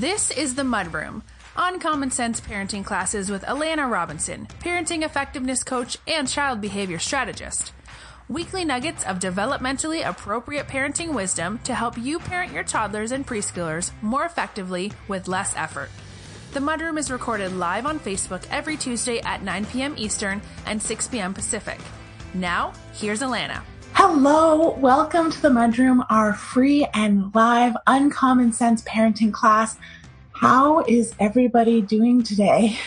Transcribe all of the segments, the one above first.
This is The Mudroom, Uncommon sense parenting classes with Alana Robinson, parenting effectiveness coach and child behavior strategist. Weekly nuggets of developmentally appropriate parenting wisdom to help you parent your toddlers and preschoolers more effectively with less effort. The Mudroom is recorded live on Facebook every Tuesday at 9 p.m. Eastern and 6 p.m. Pacific. Now, here's Alana. Hello, welcome to the Mudroom, our free and live uncommon sense parenting class. How is everybody doing today?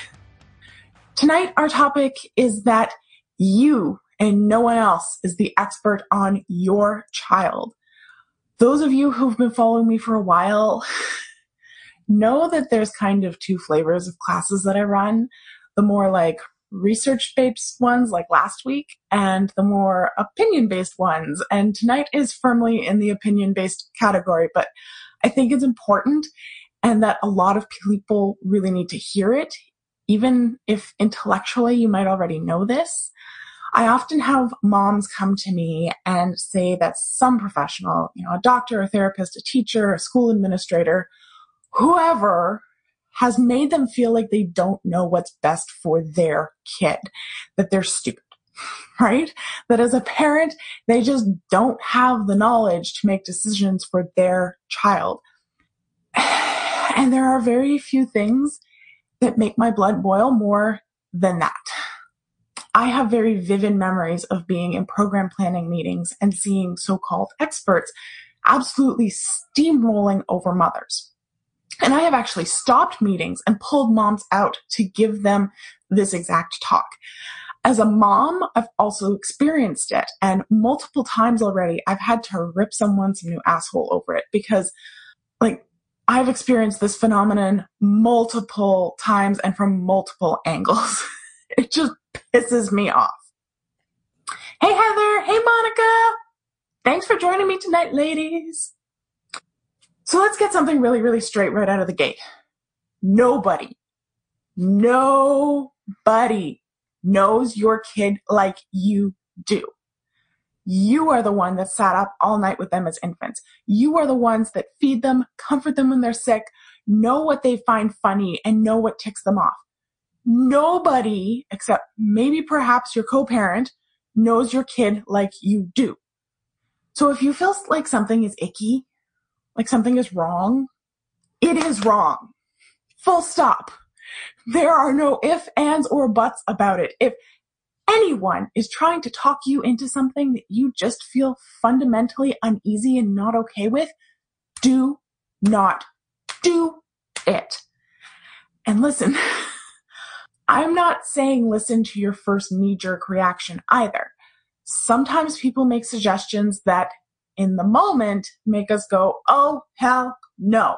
Tonight, our topic is that you and no one else is the expert on your child. Those of you who've been following me for a while know that there's kind of two flavors of classes that I run. The more like research based ones like last week and the more opinion based ones. And tonight is firmly in the opinion based category, but I think it's important and that a lot of people really need to hear it, even if intellectually you might already know this. I often have moms come to me and say that some professional, you know, a doctor, a therapist, a teacher, a school administrator, whoever has made them feel like they don't know what's best for their kid, that they're stupid, right? That as a parent, they just don't have the knowledge to make decisions for their child. And there are very few things that make my blood boil more than that. I have very vivid memories of being in program planning meetings and seeing so-called experts absolutely steamrolling over mothers. And I have actually stopped meetings and pulled moms out to give them this exact talk. As a mom, I've also experienced it and multiple times already I've had to rip someone some new asshole over it because like I've experienced this phenomenon multiple times and from multiple angles. it just pisses me off. Hey Heather, hey Monica. Thanks for joining me tonight, ladies. So let's get something really, really straight right out of the gate. Nobody, nobody knows your kid like you do. You are the one that sat up all night with them as infants. You are the ones that feed them, comfort them when they're sick, know what they find funny, and know what ticks them off. Nobody, except maybe perhaps your co-parent, knows your kid like you do. So if you feel like something is icky, like something is wrong, it is wrong. Full stop. There are no ifs, ands, or buts about it. If anyone is trying to talk you into something that you just feel fundamentally uneasy and not okay with, do not do it. And listen, I'm not saying listen to your first knee jerk reaction either. Sometimes people make suggestions that in the moment make us go, oh, hell no.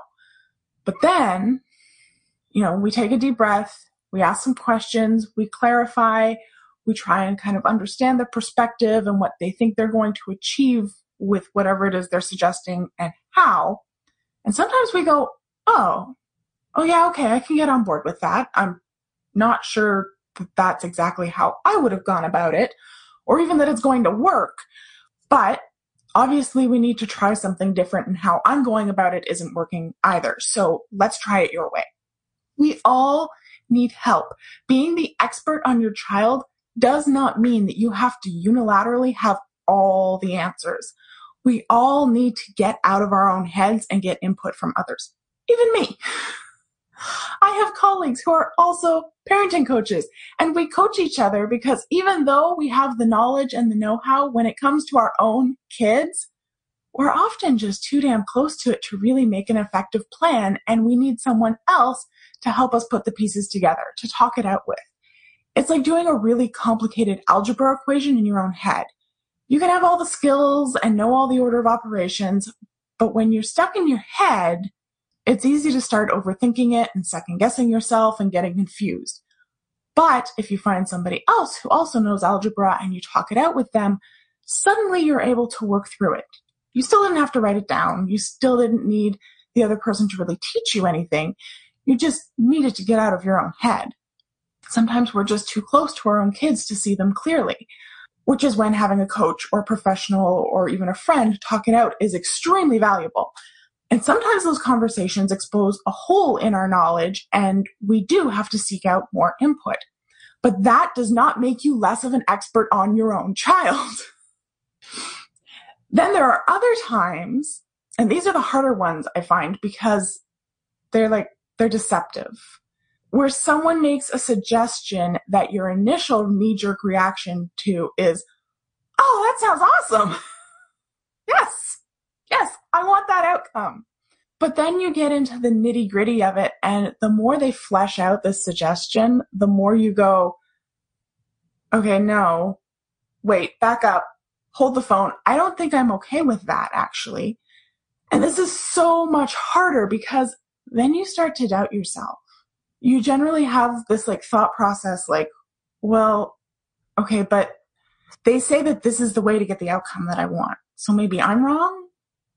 But then, you know, we take a deep breath, we ask some questions, we clarify, we try and kind of understand their perspective and what they think they're going to achieve with whatever it is they're suggesting and how. And sometimes we go, oh, oh yeah, okay, I can get on board with that. I'm not sure that that's exactly how I would have gone about it or even that it's going to work. But obviously we need to try something different and how I'm going about it isn't working either. So let's try it your way. We all need help. Being the expert on your child does not mean that you have to unilaterally have all the answers. We all need to get out of our own heads and get input from others. Even me. I have colleagues who are also parenting coaches and we coach each other because even though we have the knowledge and the know-how when it comes to our own kids, we're often just too damn close to it to really make an effective plan and we need someone else to help us put the pieces together, to talk it out with. It's like doing a really complicated algebra equation in your own head. You can have all the skills and know all the order of operations, but when you're stuck in your head, it's easy to start overthinking it and second guessing yourself and getting confused. But if you find somebody else who also knows algebra and you talk it out with them, suddenly you're able to work through it. You still didn't have to write it down. You still didn't need the other person to really teach you anything. You just needed to get out of your own head. Sometimes we're just too close to our own kids to see them clearly, which is when having a coach or professional or even a friend talk it out is extremely valuable And sometimes those conversations expose a hole in our knowledge and we do have to seek out more input. But that does not make you less of an expert on your own child. then there are other times, and these are the harder ones I find because they're like, they're deceptive, where someone makes a suggestion that your initial knee jerk reaction to is, oh, that sounds awesome. yes, yes, I want that outcome. Um, but then you get into the nitty gritty of it, and the more they flesh out the suggestion, the more you go, okay, no, wait, back up, hold the phone. I don't think I'm okay with that, actually. And this is so much harder because then you start to doubt yourself. You generally have this like thought process like, well, okay, but they say that this is the way to get the outcome that I want. So maybe I'm wrong.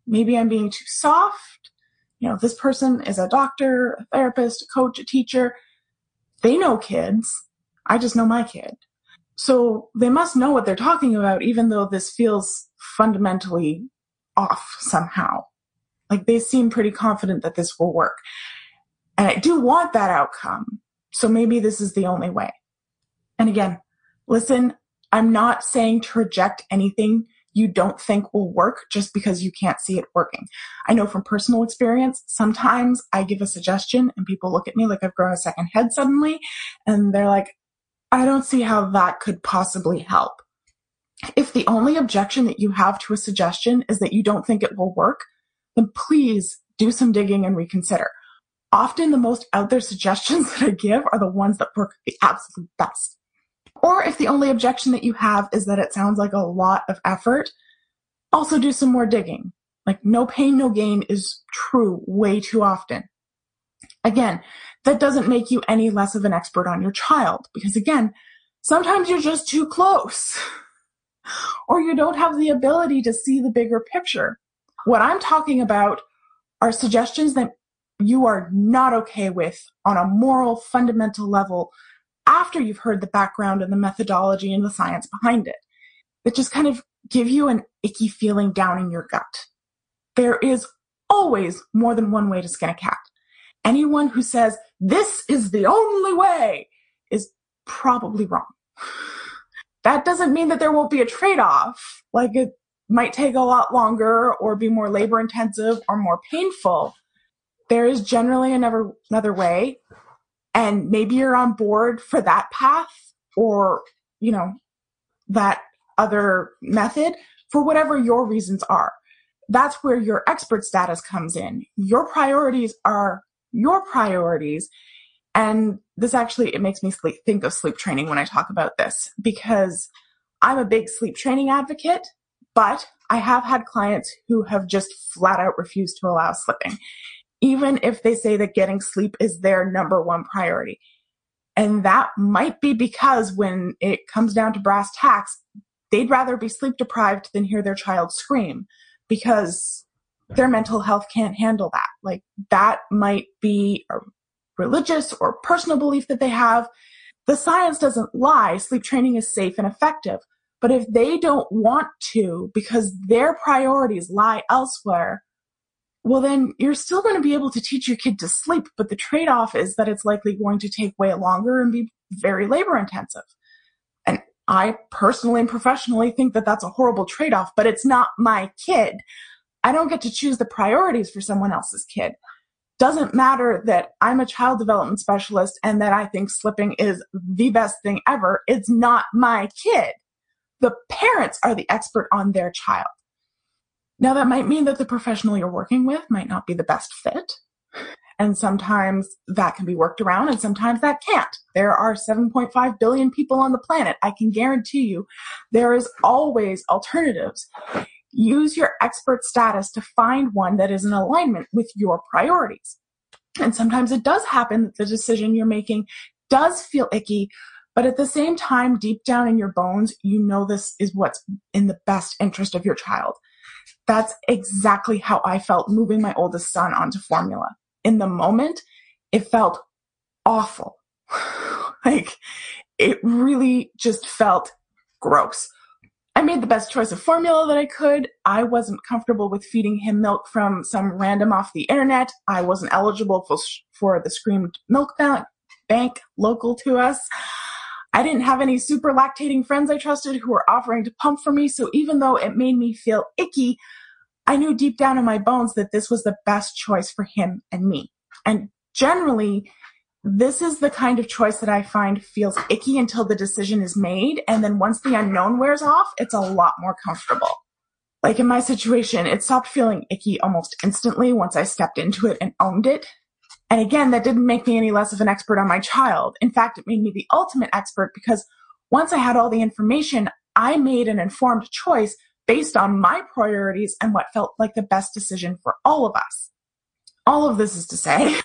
Maybe I'm being too soft. You know, this person is a doctor, a therapist, a coach, a teacher. They know kids. I just know my kid. So they must know what they're talking about, even though this feels fundamentally off somehow. Like they seem pretty confident that this will work. And I do want that outcome. So maybe this is the only way. And again, listen, I'm not saying to reject anything you don't think will work just because you can't see it working. I know from personal experience, sometimes I give a suggestion and people look at me like I've grown a second head suddenly and they're like, I don't see how that could possibly help. If the only objection that you have to a suggestion is that you don't think it will work, then please do some digging and reconsider. Often the most out there suggestions that I give are the ones that work the absolute best. Or if the only objection that you have is that it sounds like a lot of effort, also do some more digging. Like no pain, no gain is true way too often. Again, that doesn't make you any less of an expert on your child because again, sometimes you're just too close or you don't have the ability to see the bigger picture. What I'm talking about are suggestions that you are not okay with on a moral, fundamental level after you've heard the background and the methodology and the science behind it. That just kind of give you an icky feeling down in your gut. There is always more than one way to skin a cat. Anyone who says this is the only way is probably wrong. That doesn't mean that there won't be a trade off. Like it might take a lot longer or be more labor intensive or more painful. There is generally another, another way. And maybe you're on board for that path or, you know, that other method for whatever your reasons are. That's where your expert status comes in. Your priorities are your priorities. And this actually, it makes me sleep, think of sleep training when I talk about this because I'm a big sleep training advocate but I have had clients who have just flat out refused to allow slipping, even if they say that getting sleep is their number one priority. And that might be because when it comes down to brass tacks, they'd rather be sleep deprived than hear their child scream because their mental health can't handle that. Like that might be a religious or personal belief that they have. The science doesn't lie. Sleep training is safe and effective. But if they don't want to because their priorities lie elsewhere, well, then you're still going to be able to teach your kid to sleep. But the trade off is that it's likely going to take way longer and be very labor intensive. And I personally and professionally think that that's a horrible trade off, but it's not my kid. I don't get to choose the priorities for someone else's kid. Doesn't matter that I'm a child development specialist and that I think slipping is the best thing ever. It's not my kid the parents are the expert on their child. Now, that might mean that the professional you're working with might not be the best fit. And sometimes that can be worked around and sometimes that can't. There are 7.5 billion people on the planet. I can guarantee you there is always alternatives. Use your expert status to find one that is in alignment with your priorities. And sometimes it does happen that the decision you're making does feel icky, but at the same time, deep down in your bones, you know this is what's in the best interest of your child. That's exactly how I felt moving my oldest son onto formula. In the moment, it felt awful. like it really just felt gross. I made the best choice of formula that I could. I wasn't comfortable with feeding him milk from some random off the internet. I wasn't eligible for, for the screamed milk bank, bank local to us. I didn't have any super lactating friends I trusted who were offering to pump for me. So even though it made me feel icky, I knew deep down in my bones that this was the best choice for him and me. And generally, this is the kind of choice that I find feels icky until the decision is made. And then once the unknown wears off, it's a lot more comfortable. Like in my situation, it stopped feeling icky almost instantly once I stepped into it and owned it. And again, that didn't make me any less of an expert on my child. In fact, it made me the ultimate expert because once I had all the information, I made an informed choice based on my priorities and what felt like the best decision for all of us. All of this is to say,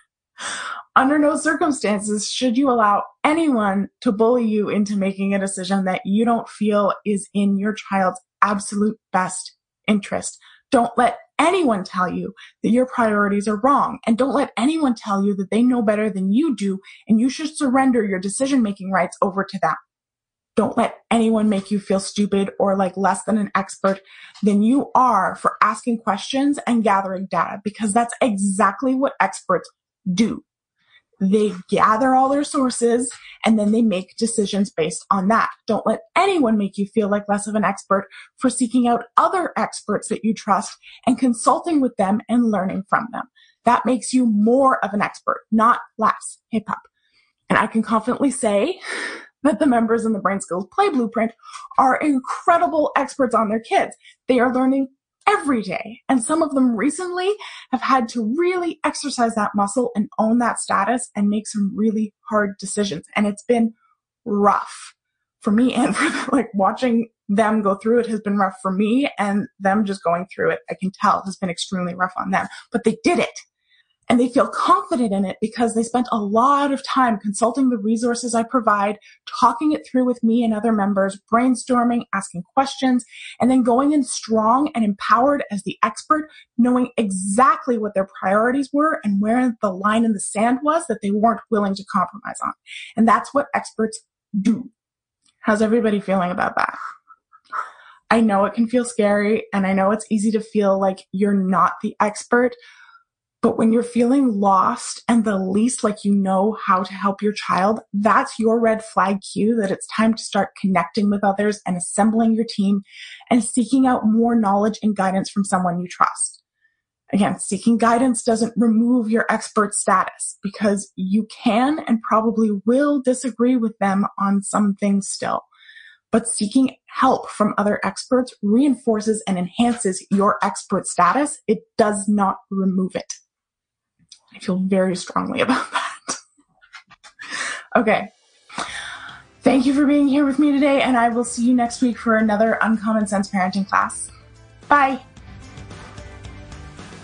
under no circumstances should you allow anyone to bully you into making a decision that you don't feel is in your child's absolute best interest. Don't let anyone tell you that your priorities are wrong. And don't let anyone tell you that they know better than you do and you should surrender your decision making rights over to them. Don't let anyone make you feel stupid or like less than an expert than you are for asking questions and gathering data because that's exactly what experts do. They gather all their sources and then they make decisions based on that. Don't let anyone make you feel like less of an expert for seeking out other experts that you trust and consulting with them and learning from them. That makes you more of an expert, not less. Hey pup. And I can confidently say that the members in the Brain Skills Play Blueprint are incredible experts on their kids. They are learning every day. And some of them recently have had to really exercise that muscle and own that status and make some really hard decisions. And it's been rough for me and for like watching them go through it has been rough for me and them just going through it. I can tell has been extremely rough on them, but they did it and they feel confident in it because they spent a lot of time consulting the resources I provide, talking it through with me and other members, brainstorming, asking questions, and then going in strong and empowered as the expert, knowing exactly what their priorities were and where the line in the sand was that they weren't willing to compromise on. And that's what experts do. How's everybody feeling about that? I know it can feel scary and I know it's easy to feel like you're not the expert, but when you're feeling lost and the least like you know how to help your child, that's your red flag cue that it's time to start connecting with others and assembling your team and seeking out more knowledge and guidance from someone you trust. Again, seeking guidance doesn't remove your expert status because you can and probably will disagree with them on some things still. But seeking help from other experts reinforces and enhances your expert status. It does not remove it. I feel very strongly about that. okay. Thank you for being here with me today, and I will see you next week for another Uncommon Sense Parenting class. Bye.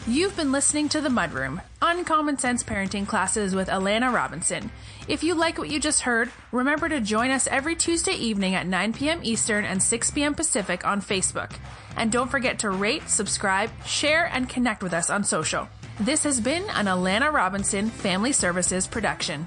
You've been listening to The Mudroom, Uncommon Sense Parenting classes with Alana Robinson. If you like what you just heard, remember to join us every Tuesday evening at 9 p.m. Eastern and 6 p.m. Pacific on Facebook. And don't forget to rate, subscribe, share, and connect with us on social. This has been an Alana Robinson Family Services production.